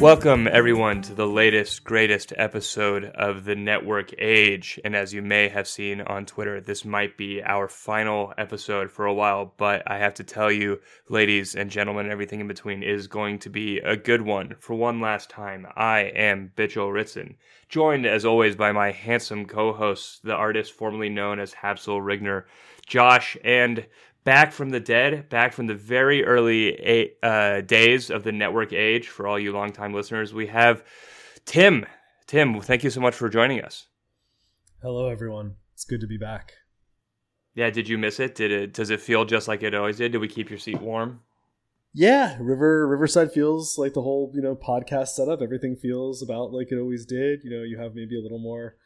Welcome, everyone, to the latest, greatest episode of the Network Age. And as you may have seen on Twitter, this might be our final episode for a while. But I have to tell you, ladies and gentlemen, everything in between is going to be a good one. For one last time, I am Bichul Ritsen, joined as always by my handsome co hosts, the artist formerly known as Habsel Rigner, Josh, and back from the dead, back from the very early uh, days of the network age. For all you longtime listeners, we have Tim. Tim, thank you so much for joining us. Hello, everyone. It's good to be back. Yeah, did you miss it? Did it? Does it feel just like it always did? Did we keep your seat warm? Yeah, River Riverside feels like the whole you know podcast setup. Everything feels about like it always did. You know, you have maybe a little more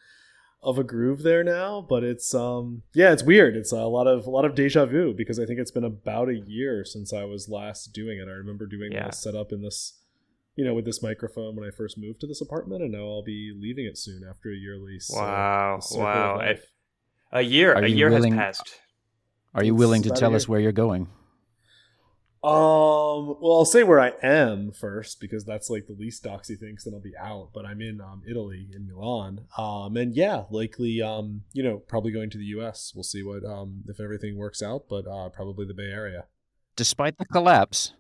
of a groove there now, but it's um yeah, it's weird. It's a lot of a lot of deja vu because I think it's been about a year since I was last doing it. I remember doing yeah. this setup in this you know, with this microphone when I first moved to this apartment and now I'll be leaving it soon after a year lease. Wow. So wow. a year a year willing, has passed. Are you willing to tell us where you're going? Um, well, I'll say where I am first because that's like the least doxy thing. Cause then I'll be out. But I'm in um, Italy, in Milan. Um, and yeah, likely, um, you know, probably going to the U.S. We'll see what um if everything works out, but uh, probably the Bay Area. Despite the collapse.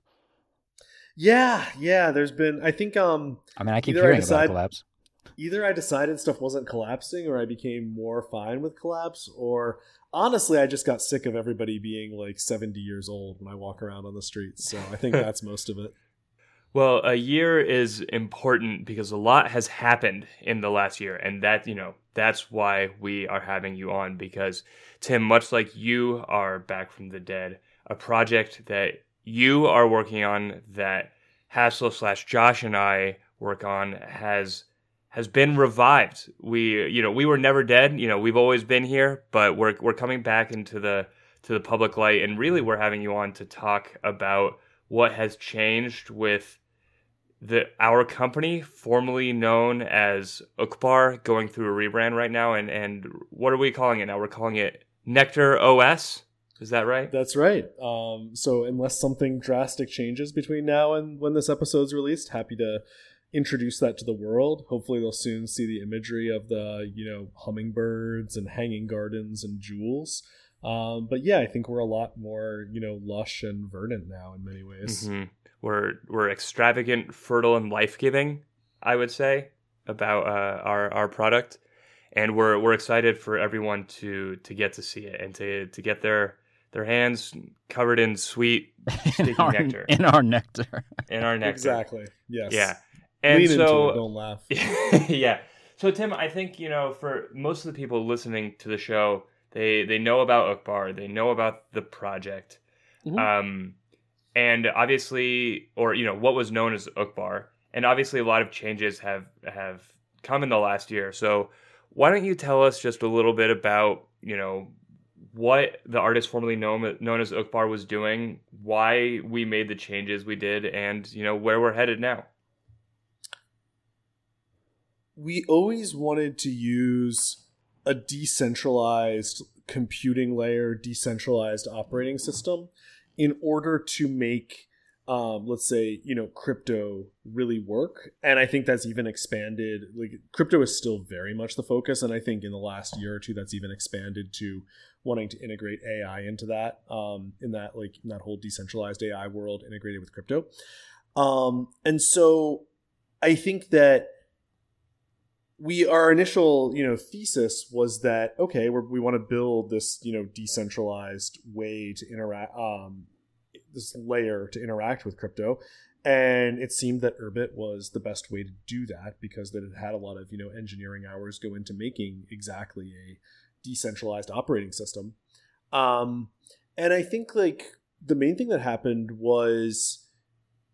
Yeah, yeah. There's been, I think, um, I mean, I keep hearing I decide, about collapse. Either I decided stuff wasn't collapsing, or I became more fine with collapse, or honestly, I just got sick of everybody being like 70 years old when I walk around on the streets. So I think that's most of it. Well, a year is important because a lot has happened in the last year. And that, you know, that's why we are having you on because, Tim, much like you are back from the dead, a project that you are working on that Hassel slash Josh and I work on has has been revived. We, you know, we were never dead. You know, we've always been here, but we're we're coming back into the to the public light, and really, we're having you on to talk about what has changed with the our company, formerly known as Uqbar, going through a rebrand right now, and and what are we calling it now? We're calling it Nectar OS. Is that right? That's right. Um, so unless something drastic changes between now and when this episode's released, happy to introduce that to the world. Hopefully, they'll soon see the imagery of the you know hummingbirds and hanging gardens and jewels. Um, but yeah, I think we're a lot more you know lush and verdant now in many ways. Mm-hmm. We're we're extravagant, fertile, and life giving. I would say about uh, our our product, and we're we're excited for everyone to to get to see it and to to get their their hands covered in sweet in our, nectar. In our nectar. In our nectar. Exactly. Yes. Yeah. And Lean so, it, don't laugh. yeah. So Tim, I think you know, for most of the people listening to the show, they they know about Uqbar, they know about the project, mm-hmm. um, and obviously, or you know, what was known as Uqbar, and obviously, a lot of changes have have come in the last year. So, why don't you tell us just a little bit about you know what the artist formerly known known as Uqbar was doing, why we made the changes we did, and you know where we're headed now we always wanted to use a decentralized computing layer, decentralized operating system in order to make um, let's say you know crypto really work. And i think that's even expanded like crypto is still very much the focus. And i think in the last year or two that's even expanded to wanting to integrate ai into that um, in that like in that whole decentralized ai world integrated with crypto. Um, and so i think that we our initial you know thesis was that okay we want to build this you know decentralized way to interact um, this layer to interact with crypto. And it seemed that urbit was the best way to do that because that it had a lot of you know engineering hours go into making exactly a decentralized operating system. Um, and i think like the main thing that happened was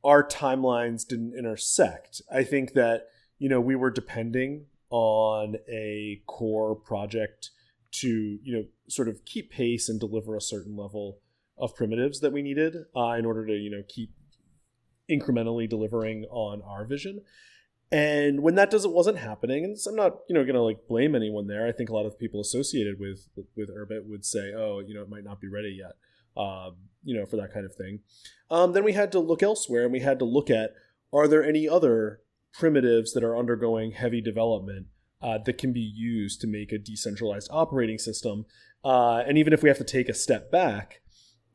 our timelines didn't intersect. I think that you know we were depending on a core project to you know sort of keep pace and deliver a certain level of primitives that we needed uh, in order to you know keep incrementally delivering on our vision. And when that doesn't wasn't happening and i'm not you know gonna like blame anyone there. I think a lot of people associated with with urbit would say oh you know it might not be ready yet um, you know for that kind of thing. Um, then we had to look elsewhere and we had to look at are there any other primitives that are undergoing heavy development uh, that can be used to make a decentralized operating system. Uh, and even if we have to take a step back,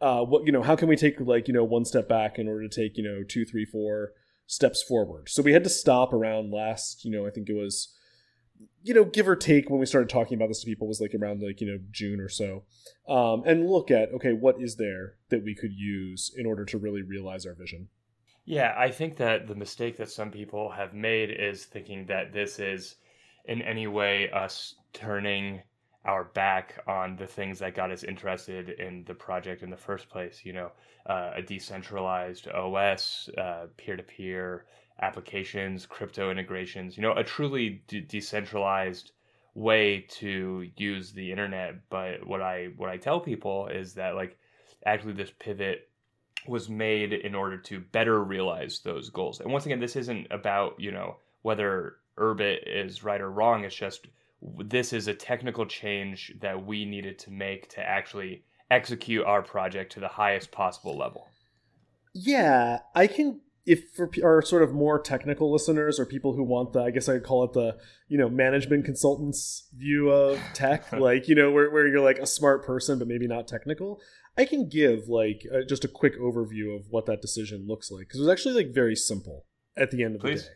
uh, what you know, how can we take like you know one step back in order to take you know two, three, four steps forward? So we had to stop around last, you know, I think it was, you know, give or take when we started talking about this to people was like around like you know June or so, um, and look at okay, what is there that we could use in order to really realize our vision. Yeah, I think that the mistake that some people have made is thinking that this is in any way us turning our back on the things that got us interested in the project in the first place. You know, uh, a decentralized OS, peer to peer applications, crypto integrations. You know, a truly de- decentralized way to use the internet. But what I what I tell people is that like actually this pivot was made in order to better realize those goals. And once again, this isn't about you know whether Urbit is right or wrong. It's just this is a technical change that we needed to make to actually execute our project to the highest possible level. Yeah, I can if for our sort of more technical listeners or people who want the i guess i'd call it the you know management consultants view of tech like you know where, where you're like a smart person but maybe not technical i can give like uh, just a quick overview of what that decision looks like because it was actually like very simple at the end of Please. the day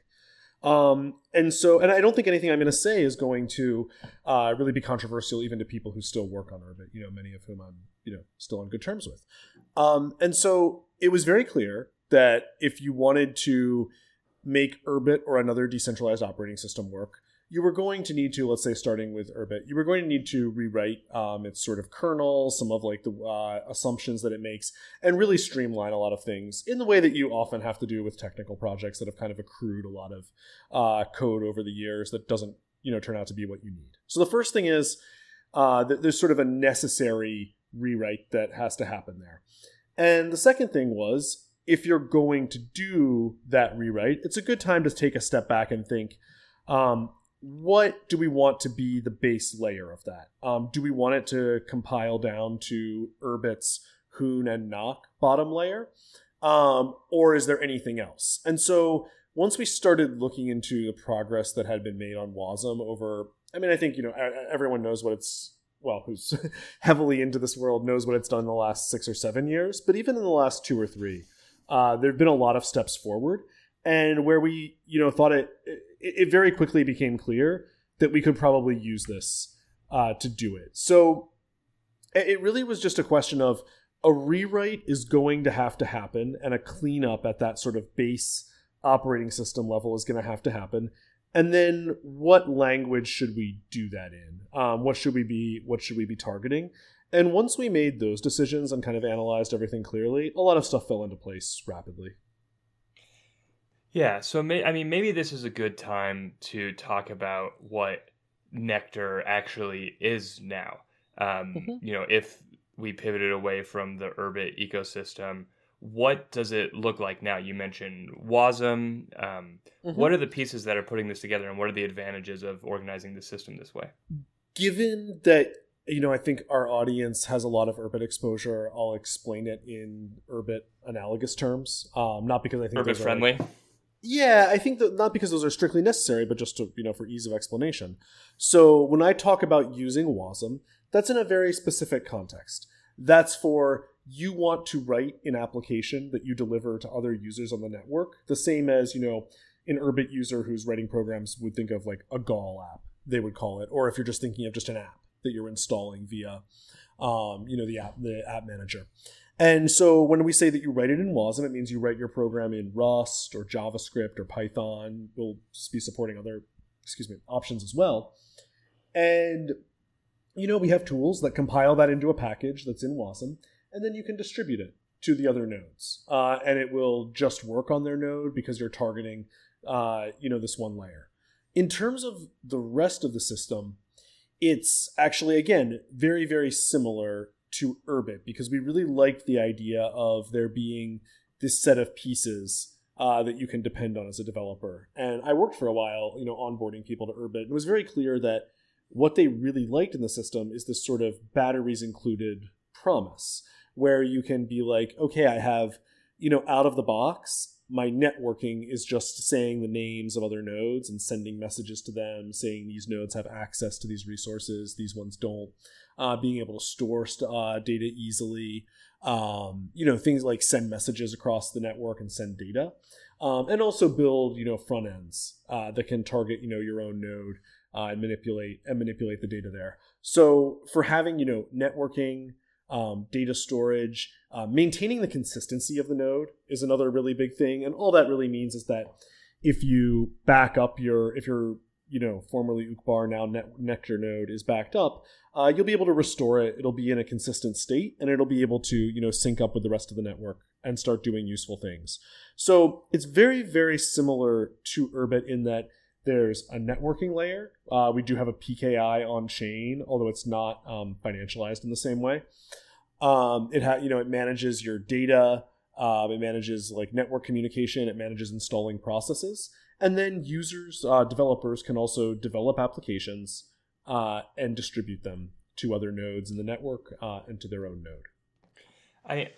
um, and so, and I don't think anything I'm going to say is going to uh, really be controversial, even to people who still work on Urbit. You know, many of whom I'm, you know, still on good terms with. Um, and so, it was very clear that if you wanted to make Urbit or another decentralized operating system work, you were going to need to, let's say, starting with Urbit, you were going to need to rewrite um, its sort of kernel, some of like the uh, assumptions that it makes, and really streamline a lot of things in the way that you often have to do with technical projects that have kind of accrued a lot of uh, code over the years that doesn't, you know, turn out to be what you need. So the first thing is uh, that there's sort of a necessary rewrite that has to happen there, and the second thing was if you're going to do that rewrite, it's a good time to take a step back and think. Um, what do we want to be the base layer of that? Um, do we want it to compile down to Urbit's Hoon and Nock bottom layer? Um, or is there anything else? And so once we started looking into the progress that had been made on Wasm over, I mean, I think, you know, everyone knows what it's, well, who's heavily into this world knows what it's done in the last six or seven years, but even in the last two or three, uh, there have been a lot of steps forward and where we you know thought it it, it very quickly became clear that we could probably use this uh, to do it. So it really was just a question of a rewrite is going to have to happen and a cleanup at that sort of base operating system level is going to have to happen. And then what language should we do that in? Um, what should we be what should we be targeting? And once we made those decisions and kind of analyzed everything clearly a lot of stuff fell into place rapidly yeah, so may, I mean, maybe this is a good time to talk about what Nectar actually is now. Um, mm-hmm. You know, if we pivoted away from the Urbit ecosystem, what does it look like now? You mentioned Wasm. Um, mm-hmm. What are the pieces that are putting this together, and what are the advantages of organizing the system this way? Given that you know, I think our audience has a lot of Urbit exposure. I'll explain it in Urbit analogous terms, um, not because I think Urbit friendly. Like, yeah, I think that not because those are strictly necessary, but just to, you know, for ease of explanation. So when I talk about using WASM, that's in a very specific context. That's for you want to write an application that you deliver to other users on the network, the same as, you know, an Urbit user who's writing programs would think of like a Gall app, they would call it, or if you're just thinking of just an app that you're installing via, um, you know, the app, the app manager. And so when we say that you write it in WASM, it means you write your program in Rust or JavaScript or Python. We'll be supporting other, excuse me, options as well. And you know, we have tools that compile that into a package that's in WASM, and then you can distribute it to the other nodes, uh, and it will just work on their node because you're targeting, uh, you know, this one layer. In terms of the rest of the system, it's actually again very very similar to Urbit because we really liked the idea of there being this set of pieces uh, that you can depend on as a developer. And I worked for a while, you know, onboarding people to Urbit. And it was very clear that what they really liked in the system is this sort of batteries included promise, where you can be like, okay, I have, you know, out of the box, my networking is just saying the names of other nodes and sending messages to them, saying these nodes have access to these resources, these ones don't. Uh, being able to store uh, data easily, um, you know, things like send messages across the network and send data, um, and also build, you know, front ends uh, that can target, you know, your own node uh, and manipulate and manipulate the data there. So for having, you know, networking, um, data storage, uh, maintaining the consistency of the node is another really big thing. And all that really means is that if you back up your, if your, you know, formerly Uqbar, now Net- Nectar node is backed up, uh, you'll be able to restore it. It'll be in a consistent state and it'll be able to, you know, sync up with the rest of the network and start doing useful things. So it's very, very similar to Urbit in that there's a networking layer. Uh, we do have a PKI on chain, although it's not um, financialized in the same way. Um, it ha- you know it manages your data. Um, it manages like network communication. It manages installing processes, and then users, uh, developers can also develop applications uh, and distribute them to other nodes in the network uh, and to their own node. I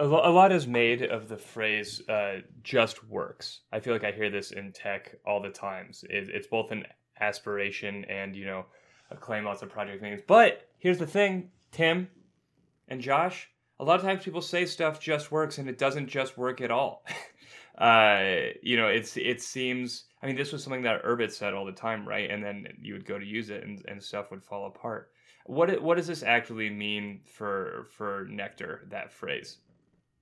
a, lot is made of the phrase uh, "just works." I feel like I hear this in tech all the times. It, it's both an aspiration and you know a claim lots of project names. But here's the thing, Tim and Josh. A lot of times people say stuff just works and it doesn't just work at all. uh, you know, it's it seems. I mean, this was something that Urbit said all the time, right? And then you would go to use it and, and stuff would fall apart. What what does this actually mean for for Nectar? That phrase.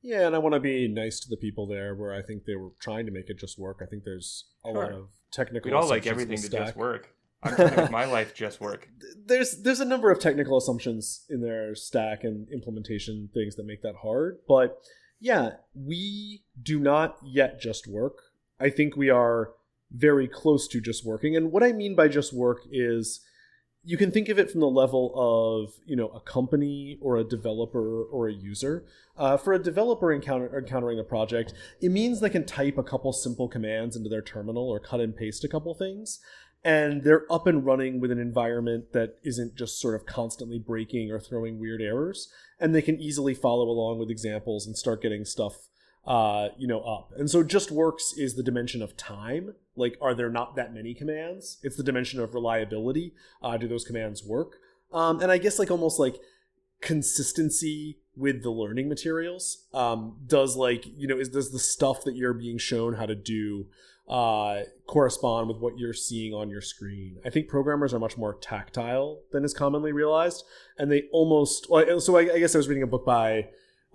Yeah, and I want to be nice to the people there where I think they were trying to make it just work. I think there's a sure. lot of technical. We'd all like everything to just work. I'm trying to make my life just work. There's there's a number of technical assumptions in their stack and implementation things that make that hard. But yeah, we do not yet just work. I think we are very close to just working. And what I mean by just work is you can think of it from the level of you know a company or a developer or a user. Uh, for a developer encounter, encountering a project it means they can type a couple simple commands into their terminal or cut and paste a couple things and they're up and running with an environment that isn't just sort of constantly breaking or throwing weird errors and they can easily follow along with examples and start getting stuff uh, you know, up. And so just works is the dimension of time. Like, are there not that many commands? It's the dimension of reliability. Uh, do those commands work? Um, and I guess like almost like consistency with the learning materials. Um, does like you know is does the stuff that you're being shown how to do uh, correspond with what you're seeing on your screen? I think programmers are much more tactile than is commonly realized, and they almost. So I, I guess I was reading a book by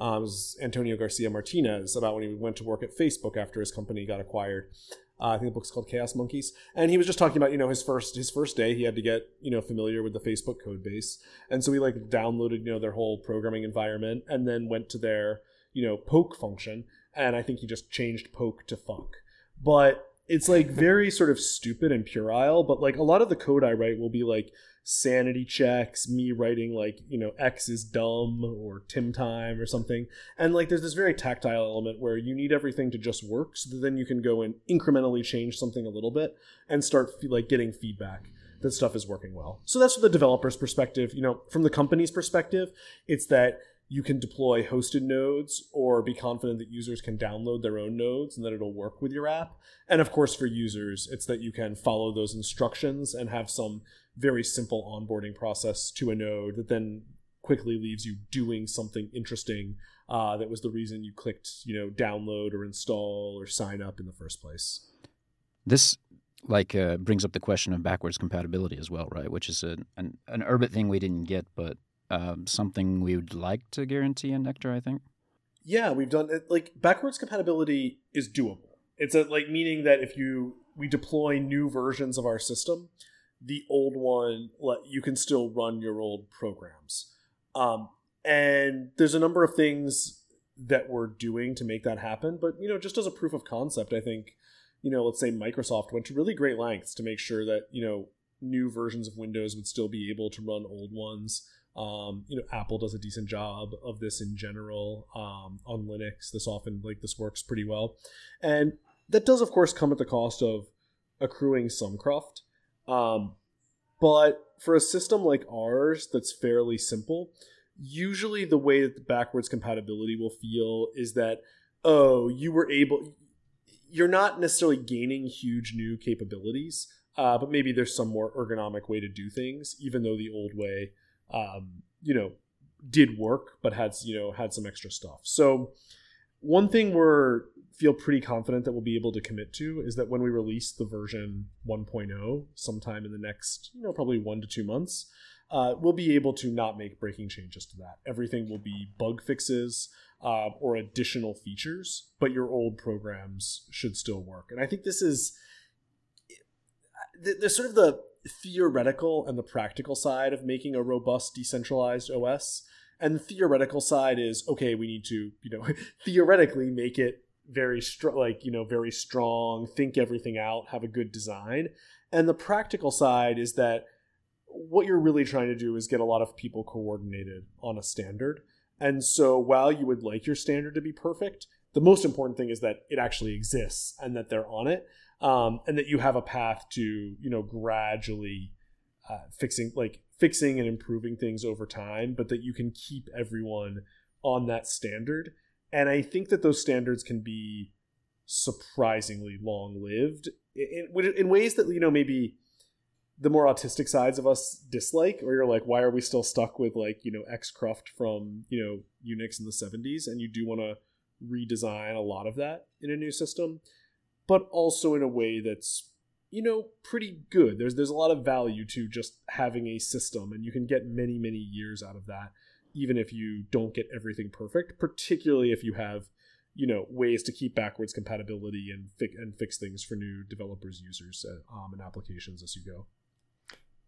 um, was Antonio Garcia Martinez about when he went to work at Facebook after his company got acquired. Uh, I think the book's called Chaos Monkeys, and he was just talking about you know his first his first day he had to get you know familiar with the Facebook code base, and so he like downloaded you know their whole programming environment and then went to their you know poke function, and I think he just changed poke to fuck, but it's like very sort of stupid and puerile, but like a lot of the code I write will be like sanity checks, me writing like, you know, X is dumb or Tim time or something. And like there's this very tactile element where you need everything to just work so that then you can go and incrementally change something a little bit and start like getting feedback that stuff is working well. So that's from the developer's perspective. You know, from the company's perspective, it's that you can deploy hosted nodes or be confident that users can download their own nodes and that it'll work with your app. And of course, for users, it's that you can follow those instructions and have some very simple onboarding process to a node that then quickly leaves you doing something interesting uh, that was the reason you clicked, you know, download or install or sign up in the first place. This like uh, brings up the question of backwards compatibility as well, right? Which is a, an an Urbit thing we didn't get, but um, something we would like to guarantee in Nectar, I think. Yeah, we've done it. Like backwards compatibility is doable. It's a, like meaning that if you we deploy new versions of our system, the old one you can still run your old programs. Um, and there's a number of things that we're doing to make that happen but you know just as a proof of concept i think you know let's say microsoft went to really great lengths to make sure that you know new versions of windows would still be able to run old ones. Um, you know apple does a decent job of this in general um, on linux. This often like this works pretty well. And that does of course come at the cost of accruing some cruft um, but for a system like ours that's fairly simple, usually the way that the backwards compatibility will feel is that oh, you were able. You're not necessarily gaining huge new capabilities, uh, but maybe there's some more ergonomic way to do things, even though the old way, um, you know, did work, but had you know had some extra stuff. So one thing we're feel pretty confident that we'll be able to commit to is that when we release the version 1.0 sometime in the next you know probably one to two months uh, we'll be able to not make breaking changes to that. Everything will be bug fixes uh, or additional features but your old programs should still work. And i think this is there's sort of the theoretical and the practical side of making a robust decentralized os and the theoretical side is okay we need to you know theoretically make it very strong like you know very strong think everything out have a good design. And the practical side is that what you're really trying to do is get a lot of people coordinated on a standard. And so while you would like your standard to be perfect the most important thing is that it actually exists and that they're on it um, and that you have a path to you know gradually uh, fixing like fixing and improving things over time but that you can keep everyone on that standard. And I think that those standards can be surprisingly long lived in, in ways that you know maybe the more autistic sides of us dislike or you're like why are we still stuck with like you know xcruft from you know unix in the 70s and you do want to redesign a lot of that in a new system but also in a way that's you know pretty good there's there's a lot of value to just having a system and you can get many many years out of that even if you don't get everything perfect, particularly if you have you know ways to keep backwards compatibility and fi- and fix things for new developers, users, uh, um, and applications as you go.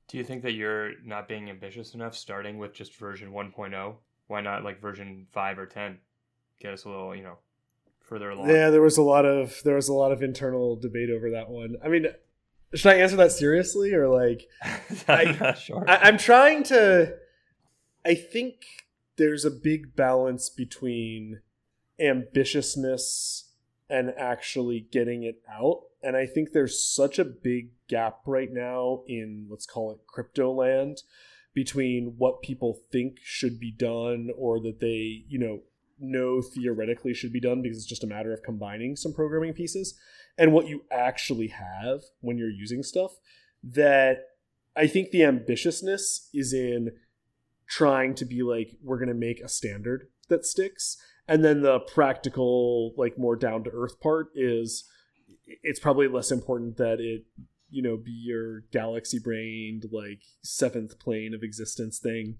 Do you think that you're not being ambitious enough, starting with just version 1.0? Why not like version five or 10? Get us a little, you know, further along. Yeah, there was a lot of there was a lot of internal debate over that one. I mean, should I answer that seriously or like? I'm I, sure. I, I'm trying to I think there's a big balance between ambitiousness and actually getting it out. And I think there's such a big gap right now in let's call it crypto land between what people think should be done or that they, you know, know theoretically should be done because it's just a matter of combining some programming pieces and what you actually have when you're using stuff that I think the ambitiousness is in trying to be like we're going to make a standard that sticks and then the practical like more down to earth part is it's probably less important that it you know be your galaxy brained like seventh plane of existence thing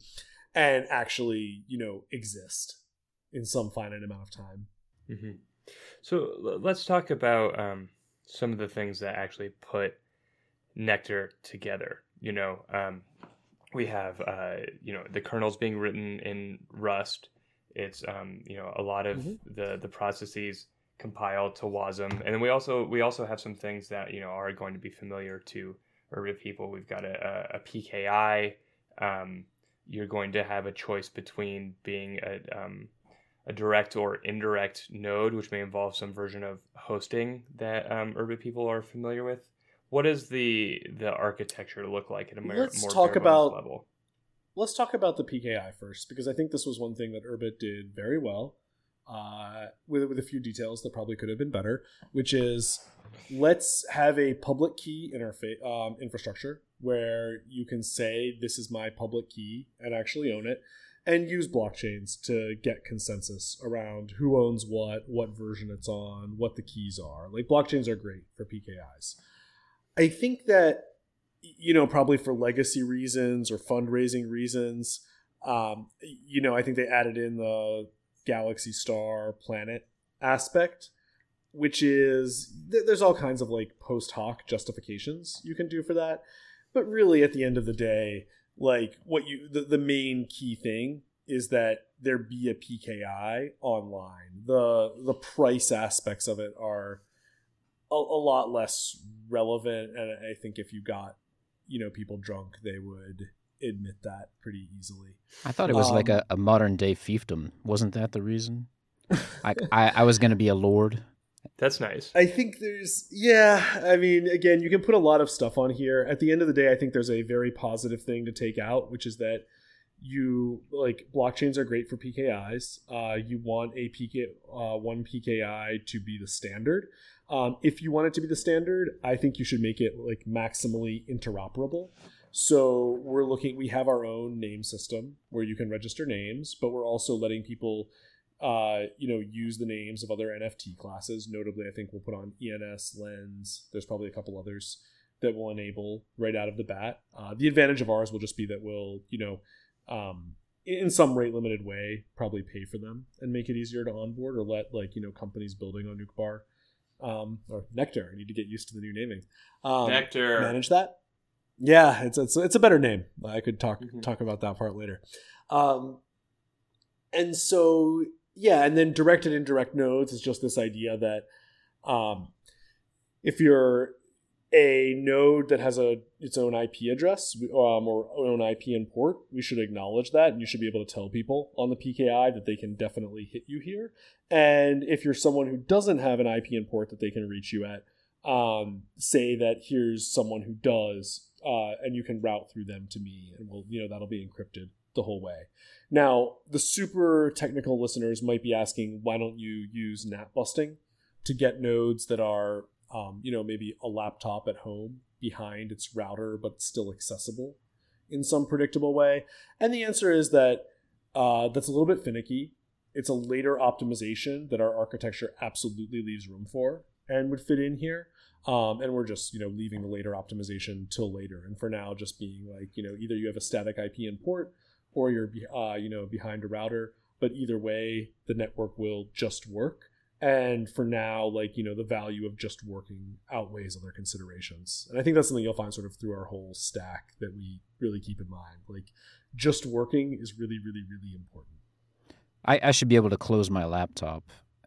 and actually you know exist in some finite amount of time mm-hmm. So let's talk about um, some of the things that actually put nectar together you know um, we have uh, you know the kernels being written in Rust. It's um, you know a lot of mm-hmm. the the processes compiled to Wasm, and then we also we also have some things that you know are going to be familiar to Urbit people. We've got a, a, a PKI. Um, you're going to have a choice between being a um, a direct or indirect node, which may involve some version of hosting that um, Urbit people are familiar with what does the the architecture look like at a more, let's more talk about level? Let's talk about the PKI first because I think this was one thing that Urbit did very well, uh, with with a few details that probably could have been better. Which is let's have a public key interface um, infrastructure where you can say this is my public key and actually own it and use blockchains to get consensus around who owns what, what version it's on, what the keys are. Like blockchains are great for PKIs. I think that you know probably for legacy reasons or fundraising reasons, um, you know I think they added in the Galaxy Star Planet aspect, which is there's all kinds of like post hoc justifications you can do for that, but really at the end of the day, like what you the, the main key thing is that there be a PKI online. The the price aspects of it are a, a lot less relevant, and I think if you got you know people drunk, they would admit that pretty easily. I thought it was um, like a, a, modern day fiefdom. Wasn't that the reason? I, I, I was going to be a lord. That's nice. I think there's yeah. I mean, again, you can put a lot of stuff on here. At the end of the day, I think there's a very positive thing to take out, which is that you like blockchains are great for PKIs. Uh, you want a PK uh, one PKI to be the standard. Um, if you want it to be the standard, I think you should make it like maximally interoperable. So we're looking. We have our own name system where you can register names, but we're also letting people, uh, you know, use the names of other NFT classes. Notably, I think we'll put on ENS, Lens. There's probably a couple others that will enable right out of the bat. Uh, the advantage of ours will just be that we'll, you know, um, in some rate limited way, probably pay for them and make it easier to onboard or let like you know companies building on Uqbar um, or Nectar. I need to get used to the new naming. Um, Nectar. manage that. Yeah, it's it's it's a better name. I could talk Mhm. talk about that part later. Um, and so yeah, and then direct and indirect nodes is just this idea that um, if you're a node that has a its own IP address um, or own IP and port, we should acknowledge that, and you should be able to tell people on the PKI that they can definitely hit you here. And if you're someone who doesn't have an IP and port that they can reach you at, um, say that here's someone who does, uh, and you can route through them to me, and we'll, you know, that'll be encrypted the whole way. Now, the super technical listeners might be asking, why don't you use NAT busting to get nodes that are, um, you know, maybe a laptop at home behind its router, but still accessible in some predictable way? And the answer is that uh, that's a little bit finicky. It's a later optimization that our architecture absolutely leaves room for and would fit in here. Um, and we're just you know leaving the later optimization till later, and for now just being like you know either you have a static IP and port or you're uh, you know behind a router, but either way the network will just work. And for now, like you know, the value of just working outweighs other considerations, and I think that's something you'll find sort of through our whole stack that we really keep in mind. Like, just working is really, really, really important. I, I should be able to close my laptop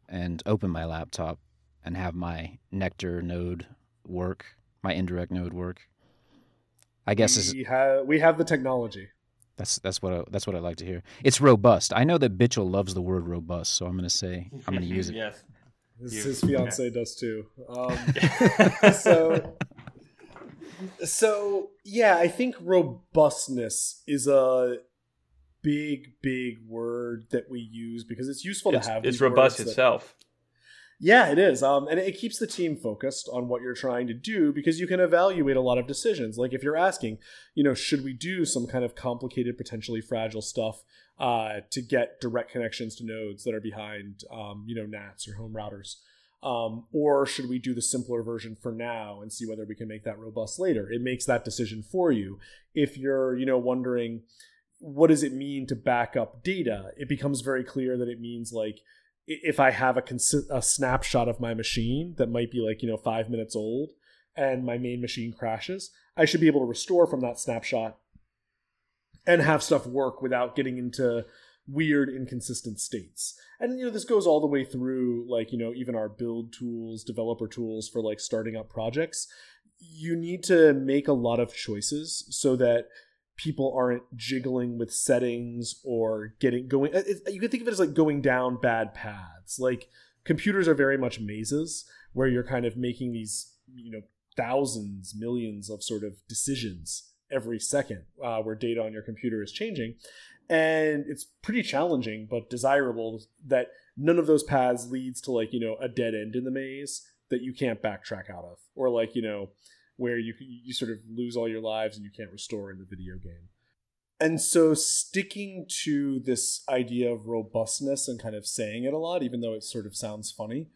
and open my laptop and have my Nectar node work, my indirect node work. I guess is have we have the technology. That's that's what I, that's what I like to hear. It's robust. I know that Bichul loves the word robust, so I'm going to say I'm going to use it. yes. His, You- his fiance does too. Um, so so yeah i think robustness is a big big word that we use because it's useful it's, to have it's robust words that- itself. Yeah it is. Um, and it keeps the team focused on what you're trying to do because you can evaluate a lot of decisions. Like if you're asking you know should we do some kind of complicated potentially fragile stuff uh, to get direct connections to nodes that are behind um, you know nats or home routers um, or should we do the simpler version for now and see whether we can make that robust later? It makes that decision for you. If you're you know wondering what does it mean to back up data? It becomes very clear that it means like if i have a, consi- a snapshot of my machine that might be like you know five minutes old and my main machine crashes i should be able to restore from that snapshot and have stuff work without getting into weird inconsistent states. And you know this goes all the way through like you know even our build tools developer tools for like starting up projects. You need to make a lot of choices so that people aren't jiggling with settings or getting going it, it- you can think of it as like going down bad paths. Like computers are very much mazes where you're kind of making these you know thousands millions of sort of decisions every second uh, where data on your computer is changing. And it's pretty challenging but desirable that none of those paths leads to like you know a dead end in the maze that you can't backtrack out of. Or like you know where you you sort of lose all your lives and you can't restore in the video game. And so sticking to this idea of robustness and kind of saying it a lot even though it sort of sounds funny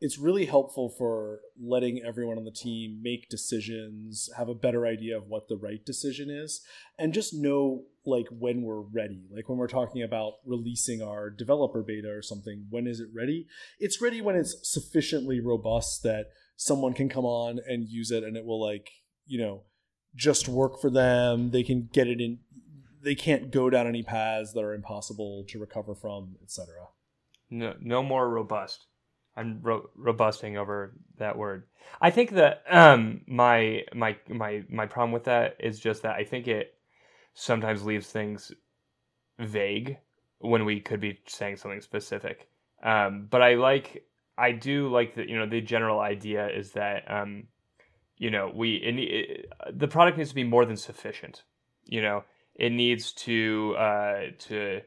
it's really helpful for letting everyone on the team make decisions have a better idea of what the right decision is and just know like when we're ready. Like when we're talking about releasing our developer beta or something when is it ready? It's ready when it's sufficiently robust that someone can come on and use it and it will like you know just work for them they can get it in they can't go down any paths that are impossible to recover from etc No, no more robust. I'm ro- robusting over that word. I think that um, my my my my problem with that is just that I think it sometimes leaves things vague when we could be saying something specific. Um, but I like I do like that you know the general idea is that um, you know we it, it, the product needs to be more than sufficient. You know it needs to uh, to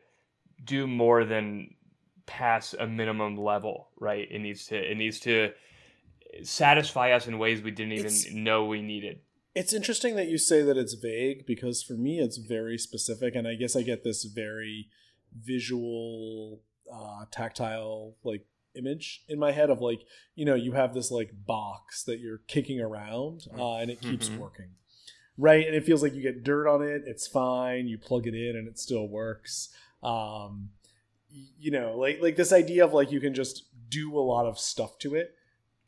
do more than pass a minimum level, right? It needs to it needs to satisfy us in ways we didn't even it's, know we needed. It's interesting that you say that it's vague because for me it's very specific and I guess I get this very visual uh, tactile like image in my head of like you know you have this like box that you're kicking around uh, and it keeps mm-hmm. working. Right? And it feels like you get dirt on it it's fine you plug it in and it still works. Um, you know like like this idea of like you can just do a lot of stuff to it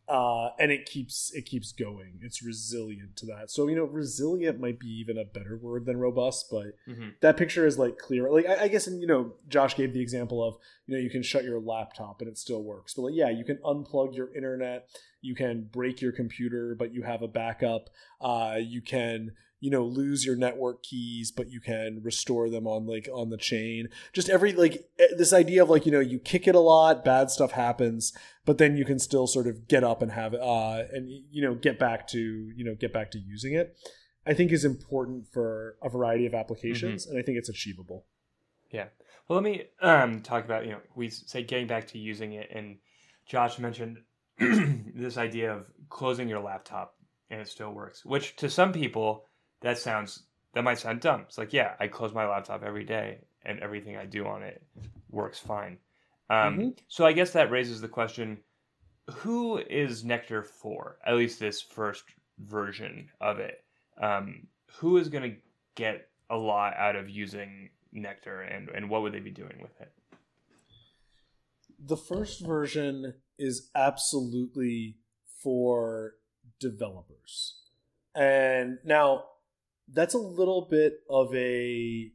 uh, and it keeps it keeps going. It's resilient to that. So you know, resilient might be even a better word than robust, but mm-hmm. that picture is like clear. Like I, I, guess, and you know, Josh gave the example of you know you can shut your laptop and it still works. But like yeah, you can unplug your internet, you can break your computer, but you have a backup. Uh, you can you know lose your network keys but you can restore them on like on the chain. Just every like eh, this idea of like you know you kick it a lot bad stuff happens but then you can still sort of get up and have uh and you know get back to you know get back to using it i think is important for a variety of applications mm-hmm. and i think it's achievable. Yeah. Well let me um talk about you know we say getting back to using it and josh mentioned this idea of closing your laptop and it still works which to some people that sounds that might sound dumb. It's like, yeah, I close my laptop every day and everything I do on it works fine. Um, mm-hmm. So I guess that raises the question: Who is Nectar for? At least this first version of it. Um, who is going to get a lot out of using Nectar, and and what would they be doing with it? The first version is absolutely for developers, and now that's a little bit of a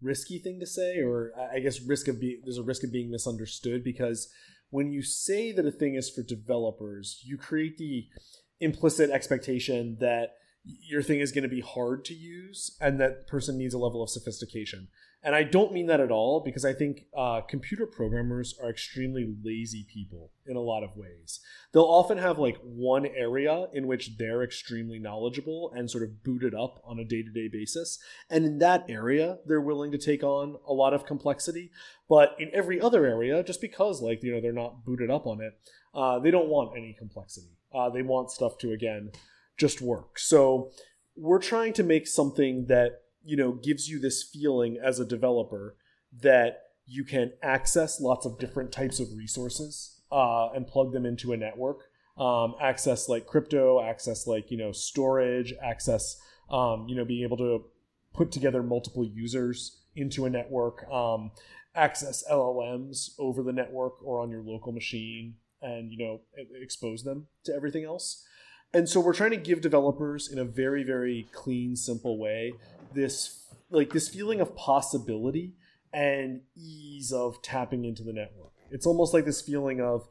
risky thing to say, or I guess risk of being there's a risk of being misunderstood because when you say that a thing is for developers, you create the implicit expectation that your thing is going to be hard to use and that person needs a level of sophistication. And I don't mean that at all because I think uh, computer programmers are extremely lazy people in a lot of ways. They'll often have like one area in which they're extremely knowledgeable and sort of booted up on a day to day basis. And in that area, they're willing to take on a lot of complexity. But in every other area, just because like, you know, they're not booted up on it, uh, they don't want any complexity. Uh, they want stuff to, again, just work. So we're trying to make something that you know gives you this feeling as a developer that you can access lots of different types of resources uh, and plug them into a network. Um, access like crypto access like you know storage access um, you know being able to put together multiple users into a network um, access llms over the network or on your local machine and you know expose them to everything else. And so we're trying to give developers in a very very clean simple way this like this feeling of possibility and ease of tapping into the network. It's almost like this feeling of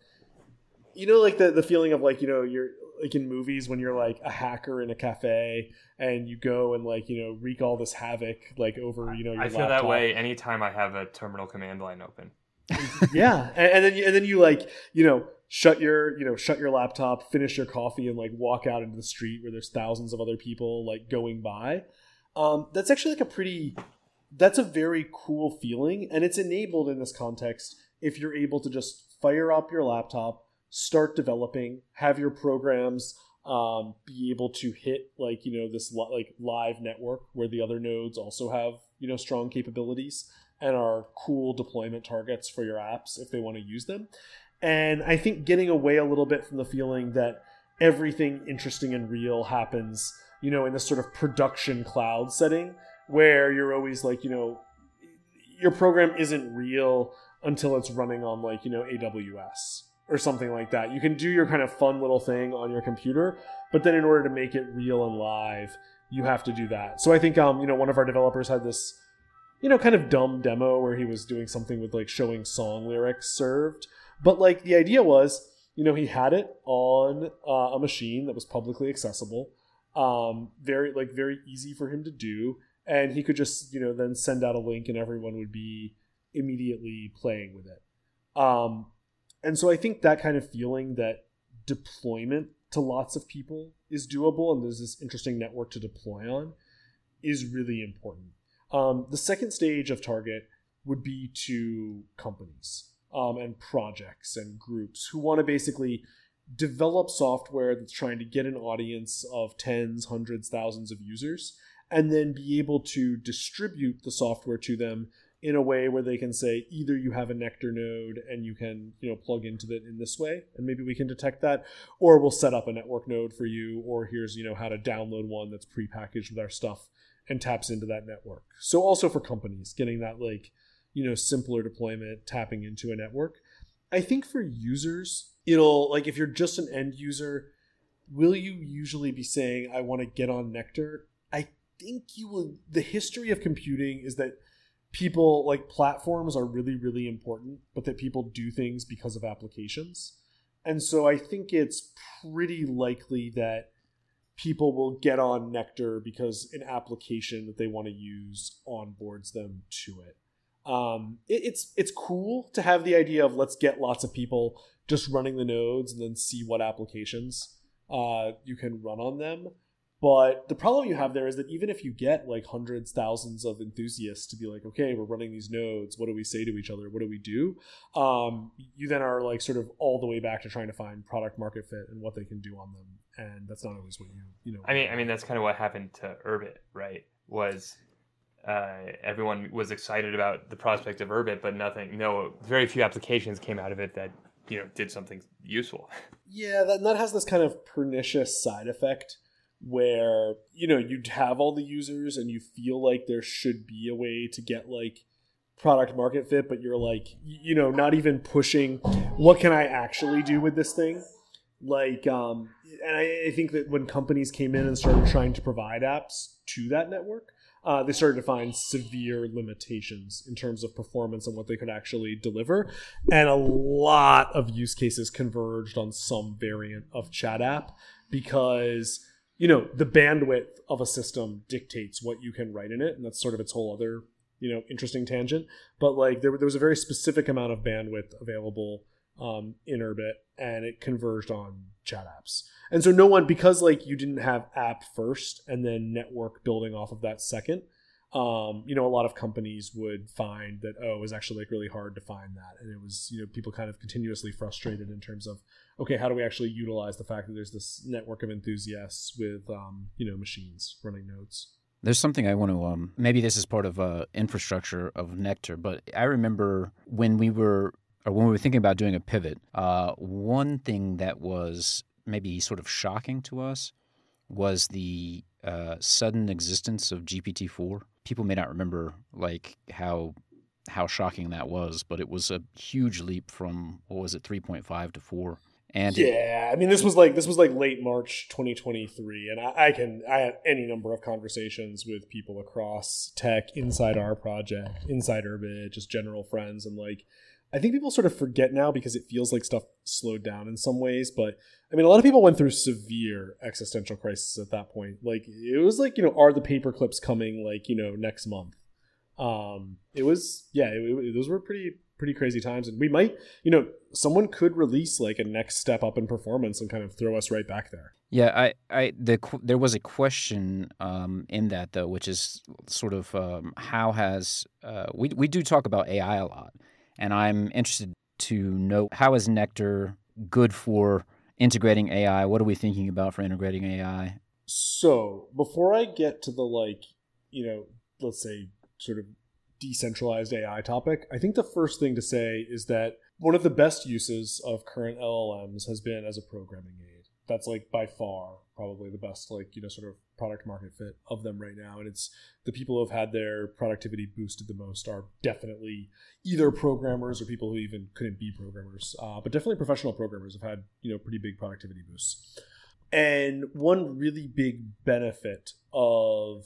you know like the, the feeling of like you know you're like in movies when you're like a hacker in a cafe and you go and like you know wreak all this havoc like over you know i feel laptop. that way anytime i have a terminal command line open. Yeah and, and then you, and then you like you know shut your you know shut your laptop finish your coffee and like walk out into the street where there's thousands of other people like going by um, that's actually like a pretty that's a very cool feeling and it's enabled in this context if you're able to just fire up your laptop start developing have your programs um, be able to hit like you know this li- like live network where the other nodes also have you know strong capabilities and are cool deployment targets for your apps if they want to use them. And I think getting away a little bit from the feeling that everything interesting and real happens, you know, in this sort of production cloud setting where you're always like, you know, your program isn't real until it's running on like, you know, AWS or something like that. You can do your kind of fun little thing on your computer, but then in order to make it real and live, you have to do that. So I think um, you know, one of our developers had this you know, kind of dumb demo where he was doing something with like showing song lyrics served but like the idea was, you know, he had it on uh, a machine that was publicly accessible, um, very like very easy for him to do, and he could just you know then send out a link and everyone would be immediately playing with it. Um, and so I think that kind of feeling that deployment to lots of people is doable and there's this interesting network to deploy on is really important. Um, the second stage of target would be to companies um, and projects and groups who want to basically develop software that's trying to get an audience of tens, hundreds, thousands of users, and then be able to distribute the software to them in a way where they can say either you have a nectar node and you can you know plug into it in this way and maybe we can detect that or we'll set up a network node for you or here's you know how to download one that's prepackaged with our stuff and taps into that network. So also for companies getting that like you know simpler deployment tapping into a network. I think for users it'll like if you're just an end user will you usually be saying i want to get on nectar? I think you will the history of computing is that people like platforms are really really important but that people do things because of applications. And so i think it's pretty likely that people will get on nectar because an application that they want to use onboards them to it. Um, it, it's it's cool to have the idea of let's get lots of people just running the nodes and then see what applications uh, you can run on them but the problem you have there is that even if you get like hundreds, thousands of enthusiasts to be like, okay, we're running these nodes. What do we say to each other? What do we do? Um, you then are like sort of all the way back to trying to find product market fit and what they can do on them. And that's not always what you, you know. I mean, I mean, that's kind of what happened to Urbit, right? Was uh, everyone was excited about the prospect of Urbit, but nothing, no, very few applications came out of it that, you know, did something useful. Yeah, that, that has this kind of pernicious side effect where you know you'd have all the users and you feel like there should be a way to get like product market fit but you're like you know not even pushing what can i actually do with this thing like um and I, I think that when companies came in and started trying to provide apps to that network uh, they started to find severe limitations in terms of performance and what they could actually deliver. And a lot of use cases converged on some variant of chat app because you know the bandwidth of a system dictates what you can write in it and that's sort of its whole other you know interesting tangent but like there, there was a very specific amount of bandwidth available um, in urbit and it converged on chat apps and so no one because like you didn't have app first and then network building off of that second um, you know, a lot of companies would find that oh, it was actually like really hard to find that, and it was you know people kind of continuously frustrated in terms of okay, how do we actually utilize the fact that there's this network of enthusiasts with um, you know machines running nodes. There's something I want to um, maybe this is part of uh, infrastructure of Nectar, but I remember when we were or when we were thinking about doing a pivot, uh, one thing that was maybe sort of shocking to us was the uh, sudden existence of GPT-4. People may not remember like how how shocking that was, but it was a huge leap from what was it, 3.5 to 4. And yeah, I mean, this was like this was like late March 2023, and I, I, can I had any number of conversations with people across tech inside our project, inside Urbit, just general friends, and like I think people sort of forget now because it feels like stuff slowed down in some ways. But I mean, a lot of people went through severe existential crisis at that point. Like it was like you know, are the paper clips coming like you know next month? Um, it was yeah, it, it, those were pretty pretty crazy times, and we might you know someone could release like a next step up in performance and kind of throw us right back there. Yeah, I, I, the there was a question um, in that though, which is sort of um, how has uh, we we do talk about AI a lot, and I'm interested to know how is Nectar good for integrating AI? What are we thinking about for integrating AI? So before I get to the like, you know, let's say sort of decentralized AI topic, I think the first thing to say is that one of the best uses of current LLMs has been as a programming aid that's like by far probably the best like you know sort of product market fit of them right now and it's the people who have had their productivity boosted the most are definitely either programmers or people who even couldn't be programmers uh, but definitely professional programmers have had you know pretty big productivity boosts. And one really big benefit of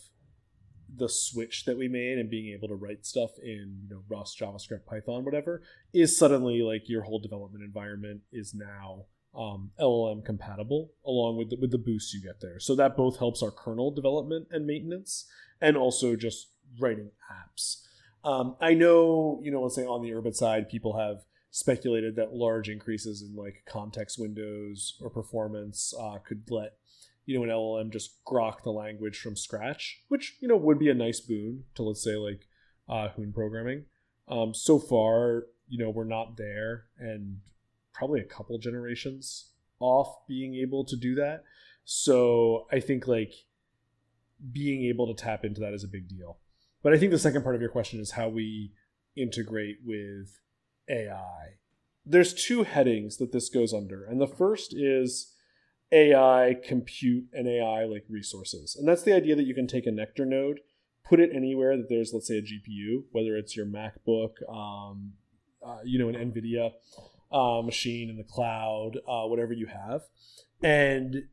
the switch that we made and being able to write stuff in you know rust javascript python whatever is suddenly like your whole development environment is now um, LLM compatible along with the, with the boosts you get there. So that both helps our kernel development and maintenance, and also just writing apps. Um, I know, you know, let's say on the Urbit side, people have speculated that large increases in like context windows or performance uh, could let you know an LLM just grok the language from scratch, which you know would be a nice boon to let's say like uh, Hoon programming. Um, so far, you know, we're not there, and probably a couple generations off being able to do that. So I think like being able to tap into that is a big deal. But I think the second part of your question is how we integrate with AI. There's two headings that this goes under, and the first is AI compute and AI like resources. And that's the idea that you can take a Nectar node, put it anywhere that there's, let's say, a GPU, whether it's your MacBook, um, uh, you know, an NVIDIA uh, machine in the cloud, uh, whatever you have. And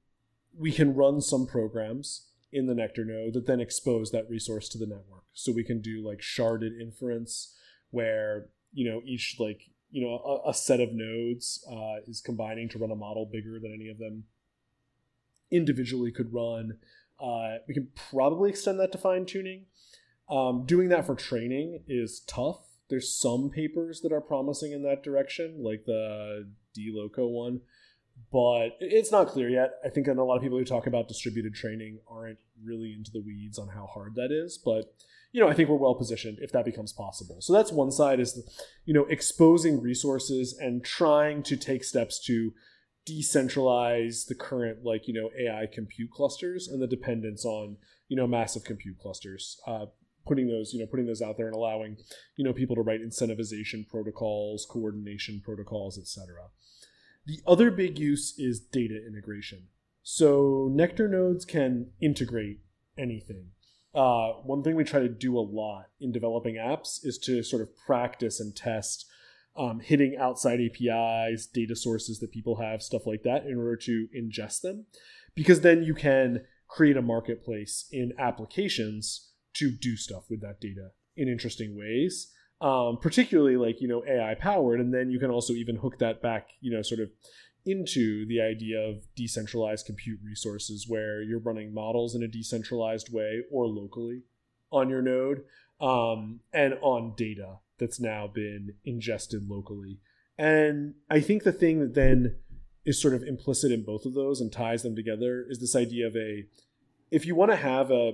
we can run some programs in the Nectar node that then expose that resource to the network. So we can do like sharded inference where, you know, each like, you know, a, a set of nodes uh, is combining to run a model bigger than any of them individually could run. Uh, we can probably extend that to fine tuning. Um, doing that for training is tough. There's some papers that are promising in that direction, like the DiLoCo one, but it's not clear yet. I think a lot of people who talk about distributed training aren't really into the weeds on how hard that is, but you know, I think we're well positioned if that becomes possible. So that's one side is, you know, exposing resources and trying to take steps to decentralize the current like you know AI compute clusters and the dependence on you know massive compute clusters. Uh, putting those you know putting those out there and allowing you know people to write incentivization protocols, coordination protocols, etc. The other big use is data integration. So Nectar nodes can integrate anything. Uh, one thing we try to do a lot in developing apps is to sort of practice and test um, hitting outside APIs, data sources that people have, stuff like that, in order to ingest them. Because then you can create a marketplace in applications to do stuff with that data in interesting ways. Um, particularly like you know AI powered, and then you can also even hook that back, you know, sort of into the idea of decentralized compute resources, where you're running models in a decentralized way or locally on your node, um, and on data that's now been ingested locally. And I think the thing that then is sort of implicit in both of those and ties them together is this idea of a if you want to have a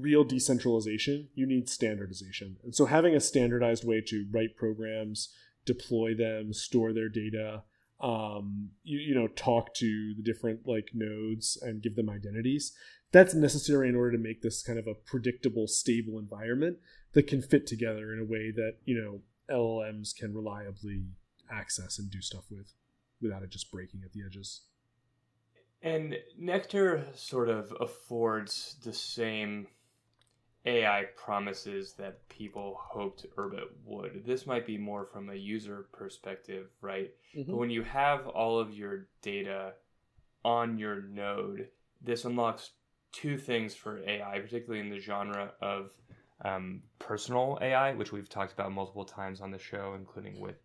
real decentralization, you need standardization. And so having a standardized way to write programs, deploy them, store their data, um, you, you know, talk to the different like nodes and give them identities, that's necessary in order to make this kind of a predictable, stable environment that can fit together in a way that you know LLMs can reliably access and do stuff with without it just breaking at the edges. And Nectar sort of affords the same AI promises that people hoped Urbit would. This might be more from a user perspective, right? Mm-hmm. But when you have all of your data on your node, this unlocks two things for AI, particularly in the genre of um, personal AI, which we've talked about multiple times on the show, including with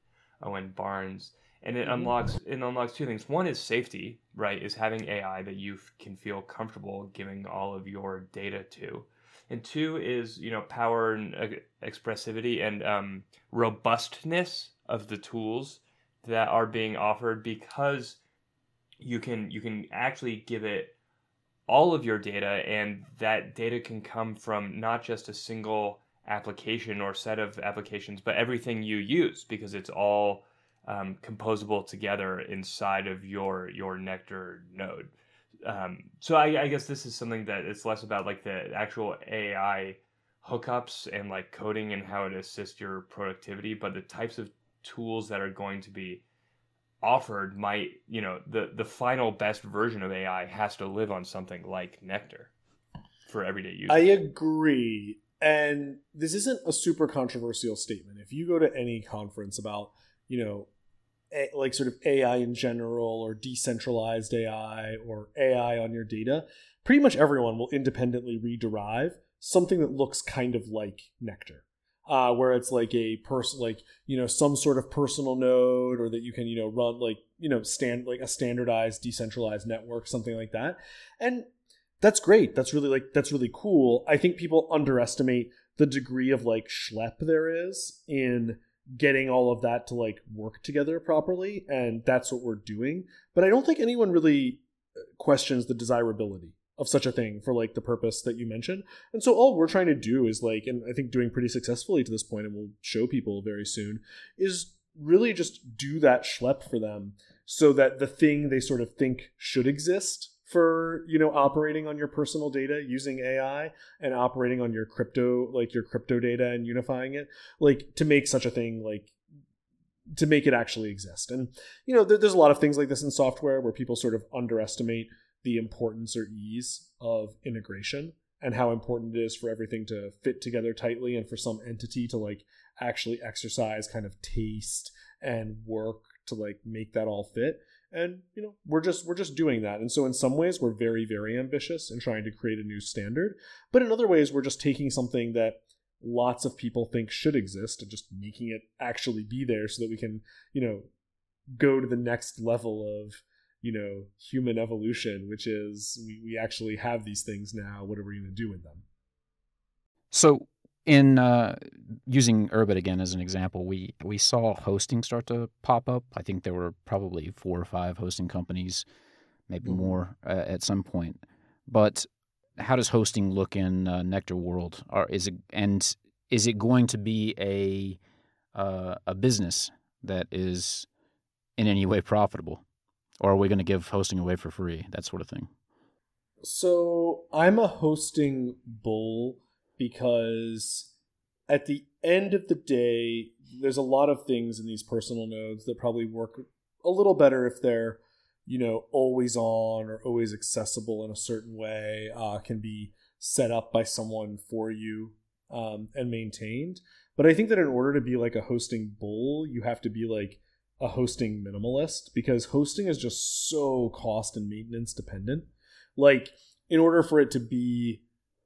Owen Barnes. And it mm-hmm. unlocks it unlocks two things. One is safety, right? Is having AI that you can feel comfortable giving all of your data to, and two is you know power and uh, expressivity and um, robustness of the tools that are being offered because you can you can actually give it all of your data, and that data can come from not just a single application or set of applications, but everything you use because it's all um, composable together inside of your your Nectar node. Um, so I, I, guess this is something that it's less about like the actual AI hookups and like coding and how it assists your productivity, but the types of tools that are going to be offered might you know the the final best version of AI has to live on something like Nectar for everyday use. I agree, and this isn't a super controversial statement. If you go to any conference about you know like sort of AI in general or decentralized AI or AI on your data, pretty much everyone will independently rederive something that looks kind of like Nectar uh, where it's like a person, like you know, some sort of personal node, or that you can you know run like you know stand like a standardized decentralized network, something like that, and that's great. That's really like that's really cool. I think people underestimate the degree of like schlep there is in getting all of that to like work together properly, and that's what we're doing. But I don't think anyone really uh, questions the desirability of such a thing for like the purpose that you mentioned. And so all we're trying to do is like, and I think doing pretty successfully to this point, and we'll show people very soon, is really just do that schlep for them so that the thing they sort of think should exist for you know operating on your personal data using AI and operating on your crypto like your crypto data and unifying it like to make such a thing like to make it actually exist. And you know there, there's a lot of things like this in software where people sort of underestimate the importance or ease of integration and how important it is for everything to fit together tightly and for some entity to like actually exercise kind of taste and work to like make that all fit and you know we're just we're just doing that. And so in some ways we're very very ambitious in trying to create a new standard. But in other ways we're just taking something that lots of people think should exist and just making it actually be there so that we can you know go to the next level of you know human evolution which is we, we actually have these things now. What are we going to do with them? So in uh, using Urbit again as an example, we we saw hosting start to pop up. I think there were probably four or five hosting companies, maybe mm-hmm. more uh, at some point. But how does hosting look in uh, Nectar world? Or is it and is it going to be a uh, a business that is in any way profitable, or are we going to give hosting away for free? That sort of thing. So I'm a hosting bull because at the end of the day, there's a lot of things in these personal nodes that probably work a little better if they're, you know, always on or always accessible in a certain way, uh, can be set up by someone for you um, and maintained. But I think that in order to be like a hosting bull, you have to be like a hosting minimalist because hosting is just so cost and maintenance dependent. Like, in order for it to be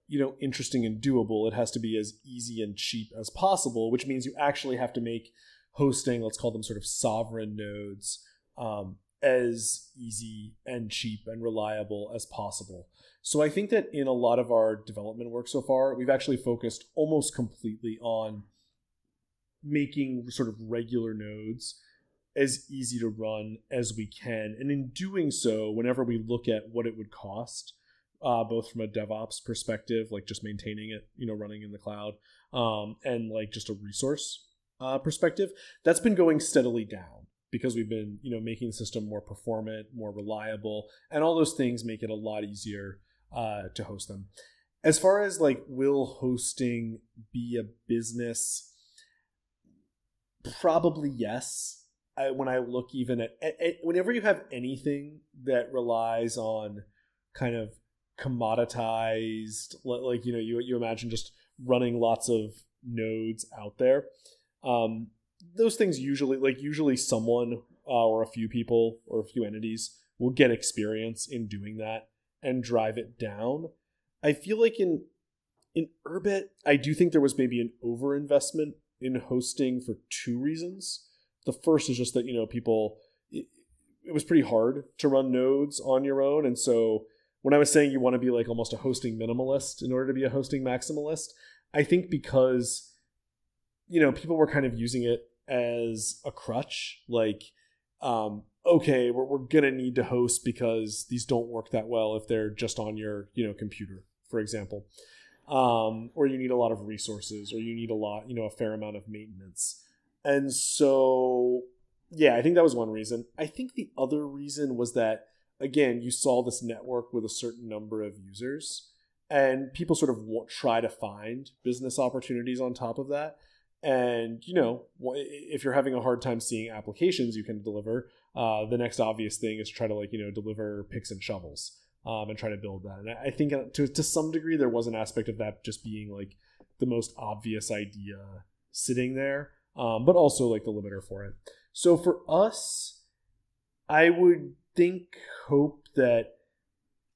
you know interesting and doable. It has to be as easy and cheap as possible which means you actually have to make hosting let's call them sort of sovereign nodes um, as easy and cheap and reliable as possible. So i think that in a lot of our development work so far we've actually focused almost completely on making sort of regular nodes as easy to run as we can. And in doing so whenever we look at what it would cost uh, both from a DevOps perspective, like just maintaining it, you know, running in the cloud, um, and like just a resource uh, perspective. That's been going steadily down because we've been, you know, making the system more performant, more reliable, and all those things make it a lot easier uh, to host them. As far as like, will hosting be a business? Probably yes. I, when I look even at, at, at whenever you have anything that relies on kind of commoditized like you know you you imagine just running lots of nodes out there. Um, those things usually like usually someone uh, or a few people or a few entities will get experience in doing that and drive it down. I feel like in in urbit i do think there was maybe an overinvestment in hosting for two reasons. The first is just that you know people it, it was pretty hard to run nodes on your own and so when I was saying you want to be like almost a hosting minimalist in order to be a hosting maximalist, I think because you know people were kind of using it as a crutch, like um, okay, we're, we're gonna need to host because these don't work that well if they're just on your you know computer, for example, um, or you need a lot of resources, or you need a lot, you know, a fair amount of maintenance, and so yeah, I think that was one reason. I think the other reason was that again, you saw this network with a certain number of users, and people sort of try to find business opportunities on top of that. And you know, if you're having a hard time seeing applications you can deliver, uh, the next obvious thing is try to like you know deliver picks and shovels um, and try to build that. And I think uh, to to some degree there was an aspect of that just being like the most obvious idea sitting there, um, but also like the limiter for it. So for us, I would think, hope that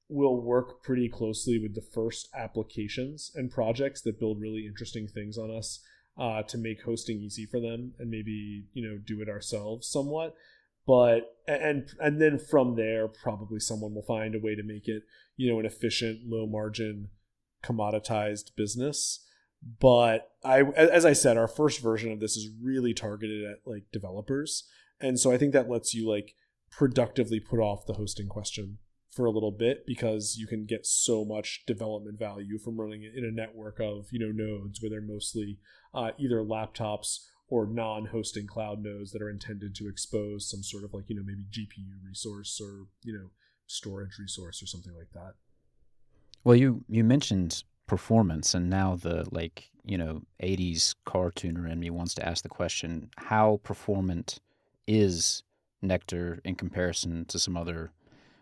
we'll work pretty closely with the first applications and projects that build really interesting things on us uh, to make hosting easy for them and maybe you know do it ourselves somewhat. But and and then from there probably someone will find a way to make it you know an efficient low margin commoditized business. But i as i said our first version of this is really targeted at like developers. And so i think that lets you like productively put off the hosting question for a little bit because you can get so much development value from running it in a network of you know nodes where they're mostly uh, either laptops or non-hosting cloud nodes that are intended to expose some sort of like you know maybe GPU resource or you know storage resource or something like that. Well, you you mentioned performance, and now the like you know '80s car tuner in me wants to ask the question: How performant is Nectar in comparison to some other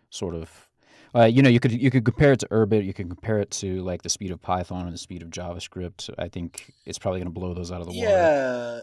sort of uh, you know, you could you could compare it to Urbit. You could compare it to like the speed of Python and the speed of JavaScript. I think it's probably going to blow those out of the water. Yeah,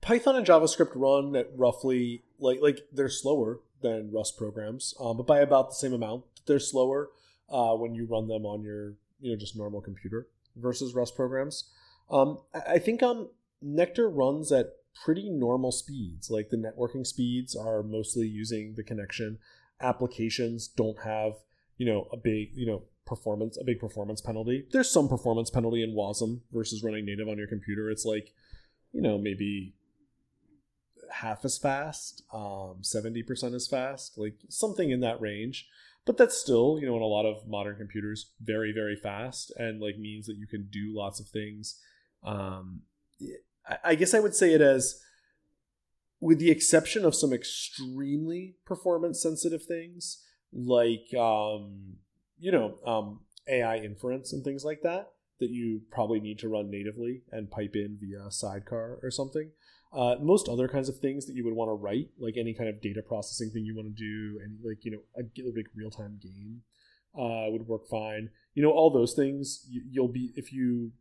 Python and JavaScript run at roughly like like they're slower than Rust programs, um, but by about the same amount. They're slower uh, when you run them on your you know just normal computer versus Rust programs. Um, I think um, Nectar runs at pretty normal speeds. Like the networking speeds are mostly using the connection. Applications don't have you know a big you know performance a big performance penalty. There's some performance penalty in Wasm versus running native on your computer. It's like you know maybe half as fast, um, 70% as fast, like something in that range. But that's still, you know, in a lot of modern computers, very, very fast and like means that you can do lots of things. Um, I guess I would say it as, with the exception of some extremely performance sensitive things, like, um, you know, um, AI inference and things like that, that you probably need to run natively and pipe in via sidecar or something. Uh, most other kinds of things that you would want to write, like any kind of data processing thing you want to do, and like you know a like real time game, uh, would work fine. You know all those things you, you'll be if you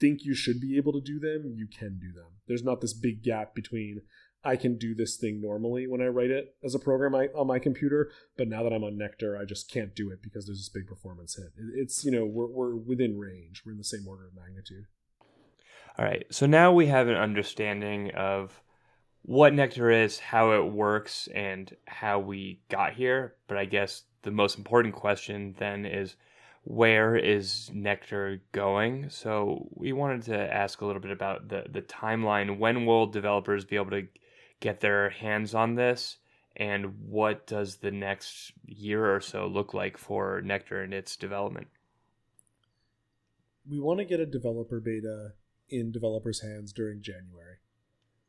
think you should be able to do them, you can do them. There's not this big gap between I can do this thing normally when I write it as a program on my computer, but now that I'm on Nectar, I just can't do it because there's this big performance hit. It's you know we're we're within range. We're in the same order of magnitude. All right. So now we have an understanding of what Nectar is, how it works, and how we got here. But I guess the most important question then is where is Nectar going? So we wanted to ask a little bit about the, the timeline. When will developers be able to get their hands on this? And what does the next year or so look like for Nectar and its development? We want to get a developer beta in developers' hands during January.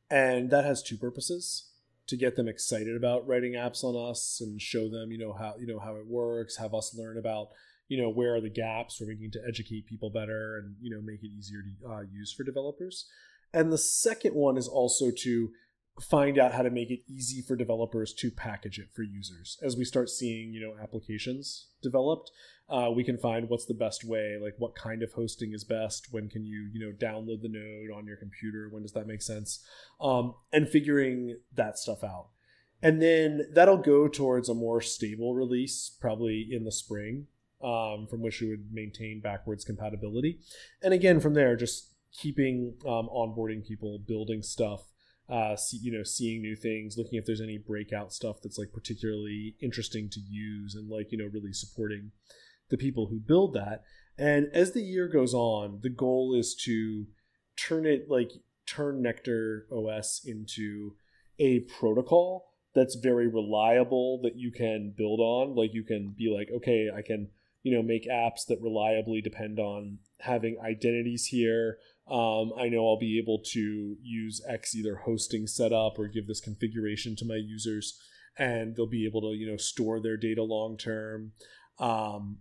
And that has two purposes to get them excited about writing apps on us and show them, you know, how you know how it works, have us learn about, you know, where are the gaps where we need to educate people better and, you know, make it easier to uh, use for developers. And the second one is also to find out how to make it easy for developers to package it for users. As we start seeing you know applications developed uh, we can find what's the best way like what kind of hosting is best when can you you know download the node on your computer when does that make sense um, and figuring that stuff out. And then that'll go towards a more stable release probably in the spring um, from which we would maintain backwards compatibility and again from there just keeping um, onboarding people building stuff uh, see, you know, seeing new things, looking if there's any breakout stuff that's like particularly interesting to use, and like you know, really supporting the people who build that. And as the year goes on, the goal is to turn it like turn Nectar OS into a protocol that's very reliable that you can build on. Like you can be like, okay, I can you know make apps that reliably depend on having identities here um, I know I'll be able to use X either hosting setup or give this configuration to my users, and they'll be able to you know store their data long term. Um,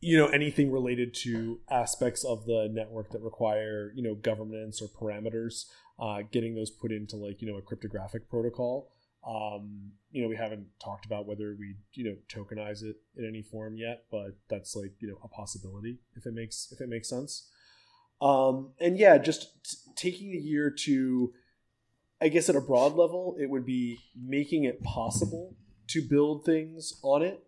you know anything related to aspects of the network that require you know governance or parameters, uh, getting those put into like you know a cryptographic protocol. Um, you know, we haven't talked about whether we, you know, tokenize it in any form yet, but that's like, you know, a possibility if it makes if it makes sense. Um, and yeah, just t- taking the year to, I guess at a broad level, it would be making it possible to build things on it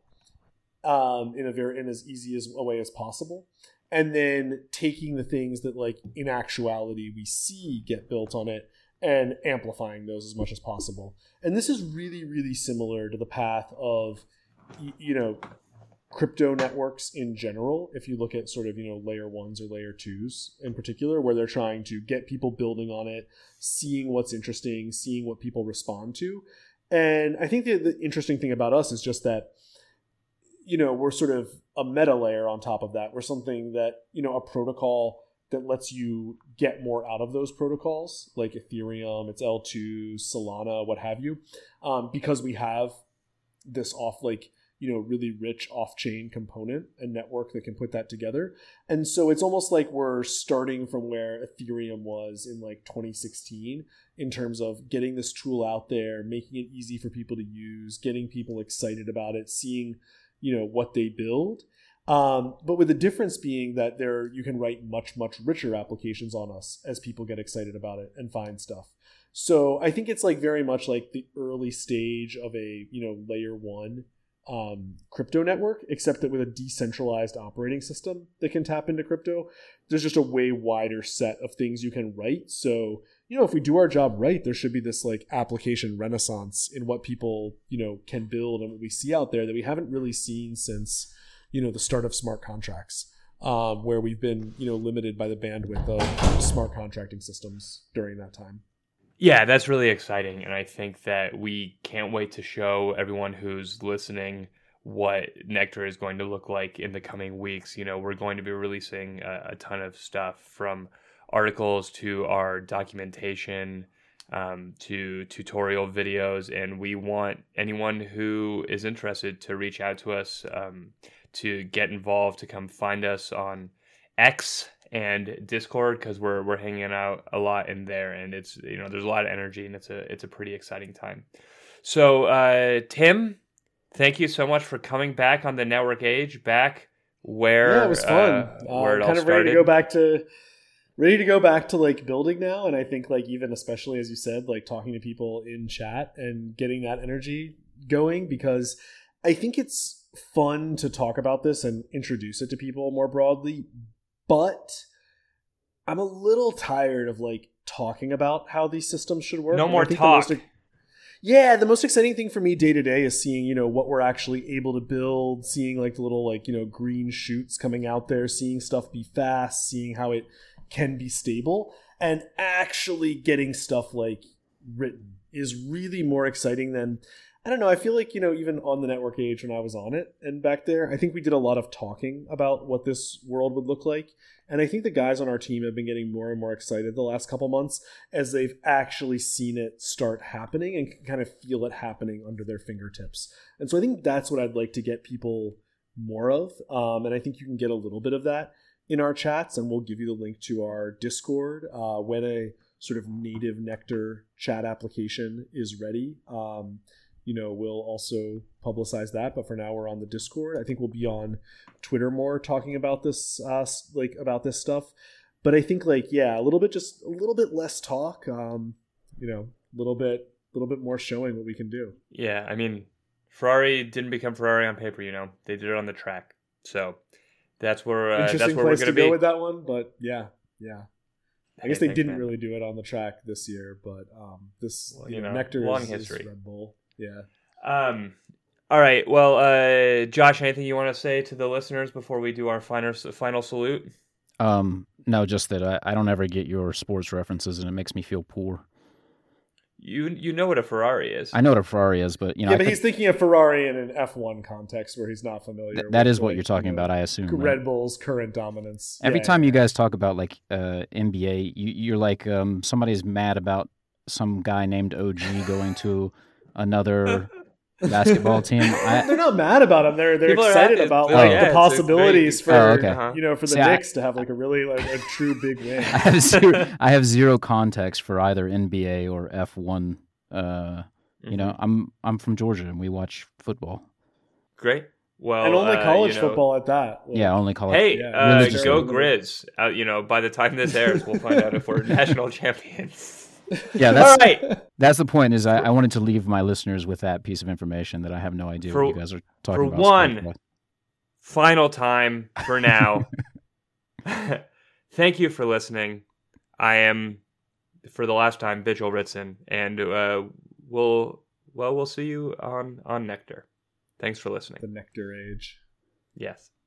um, in a very in as easy as a way as possible, and then taking the things that like in actuality we see get built on it and amplifying those as much as possible. And this is really really similar to the path of you know crypto networks in general if you look at sort of you know layer ones or layer twos in particular where they're trying to get people building on it seeing what's interesting seeing what people respond to and i think the, the interesting thing about us is just that you know, we're sort of a meta layer on top of that. We're something that, you know, a protocol that lets you get more out of those protocols, like Ethereum, it's L2, Solana, what have you, um, because we have this off, like, you know, really rich off chain component and network that can put that together. And so it's almost like we're starting from where Ethereum was in like 2016 in terms of getting this tool out there, making it easy for people to use, getting people excited about it, seeing, you know, what they build. Um, but with the difference being that there you can write much much richer applications on us as people get excited about it and find stuff. So I think it's like very much like the early stage of a you know layer one um, crypto network, except that with a decentralized operating system that can tap into crypto, there's just a way wider set of things you can write. So, you know, if we do our job right, there should be this like application renaissance in what people, you know, can build and what we see out there that we haven't really seen since, you know, the start of smart contracts, um, where we've been, you know, limited by the bandwidth of smart contracting systems during that time. Yeah, that's really exciting. And I think that we can't wait to show everyone who's listening what Nectar is going to look like in the coming weeks. You know, we're going to be releasing a, a ton of stuff from articles to our documentation um, to tutorial videos. And we want anyone who is interested to reach out to us um, to get involved, to come find us on X and Discord because we're we're hanging out a lot in there, and it's you know there's a lot of energy, and it's a it's a pretty exciting time. So uh, Tim, thank you so much for coming back on the Network Age, back where yeah, it was fun. Uh, where it all kind of started. ready to go back to ready to go back to like building now and i think like even especially as you said like talking to people in chat and getting that energy going because i think it's fun to talk about this and introduce it to people more broadly but i'm a little tired of like talking about how these systems should work No more think the most talk. yeah, the most exciting thing for me day to day is seeing, you know, what we're actually able to build, seeing like the little like, you know, green shoots coming out there, seeing stuff be fast, seeing how it can be stable, and actually getting stuff like written is really more exciting than I don't know, I feel like, you know, even on the network age when I was on it and back there, I think we did a lot of talking about what this world would look like. And I think the guys on our team have been getting more and more excited the last couple months as they've actually seen it start happening and can kind of feel it happening under their fingertips. And so I think that's what I'd like to get people more of. Um, and I think you can get a little bit of that in our chats, and we'll give you the link to our Discord uh, when a sort of native Nectar chat application is ready. Um, you know, we'll also publicize that. But for now, we're on the Discord. I think we'll be on Twitter more talking about this, uh, like about this stuff. But I think, like, yeah, a little bit, just a little bit less talk. Um, you know, a little bit, a little bit more showing what we can do. Yeah, I mean, Ferrari didn't become Ferrari on paper. You know, they did it on the track. So that's where uh, that's Interesting where we're place going to to go with that one, but yeah, yeah. I guess they didn't man. really do it on the track this year, but um, this Well, you you know, know, Nectar long is, is history. Red Bull. Yeah. Um, all right. Well, uh, Josh, anything you want to say to the listeners before we do our final final salute? Um, no, just that I, I don't ever get your sports references, and it makes me feel poor. You you know what a Ferrari is. I know what a Ferrari is, but you know, yeah, I but could- he's thinking of Ferrari in an F1 context where he's not familiar. th- with, that is what like, you're talking you know, about. I assume. right? Red Bull's current dominance. Every Yeah, time you guys talk about like uh, NBA, you, you're like um, somebody's mad about some guy named OG going to another basketball team. I, they're not mad about him. They're they're People excited happy. about Oh, like yeah, the possibilities for Oh, okay. Uh-huh. you know for the See, I- Knicks to have like a really like a true big win. I have zero, I have zero context for either NBA or F1. Uh, Mhm. you know, I'm I'm from Georgia and we watch football. Great. Well, and only uh, college you know, football at that. Like, Yeah, only college. Hey, Yeah, uh, go Grizz! Uh, you know, by the time this airs, we'll find out if we're national champions. Yeah, that's right. that's the point. Is I, I wanted to leave my listeners with that piece of information that I have no idea For- what you guys are talking for about. For one. Final time for now. Thank you for listening. I am, for the last time, Bichul Ritsen, and uh, we'll well we'll see you on on Nectar. Thanks for listening. the Nectar Age. Yes.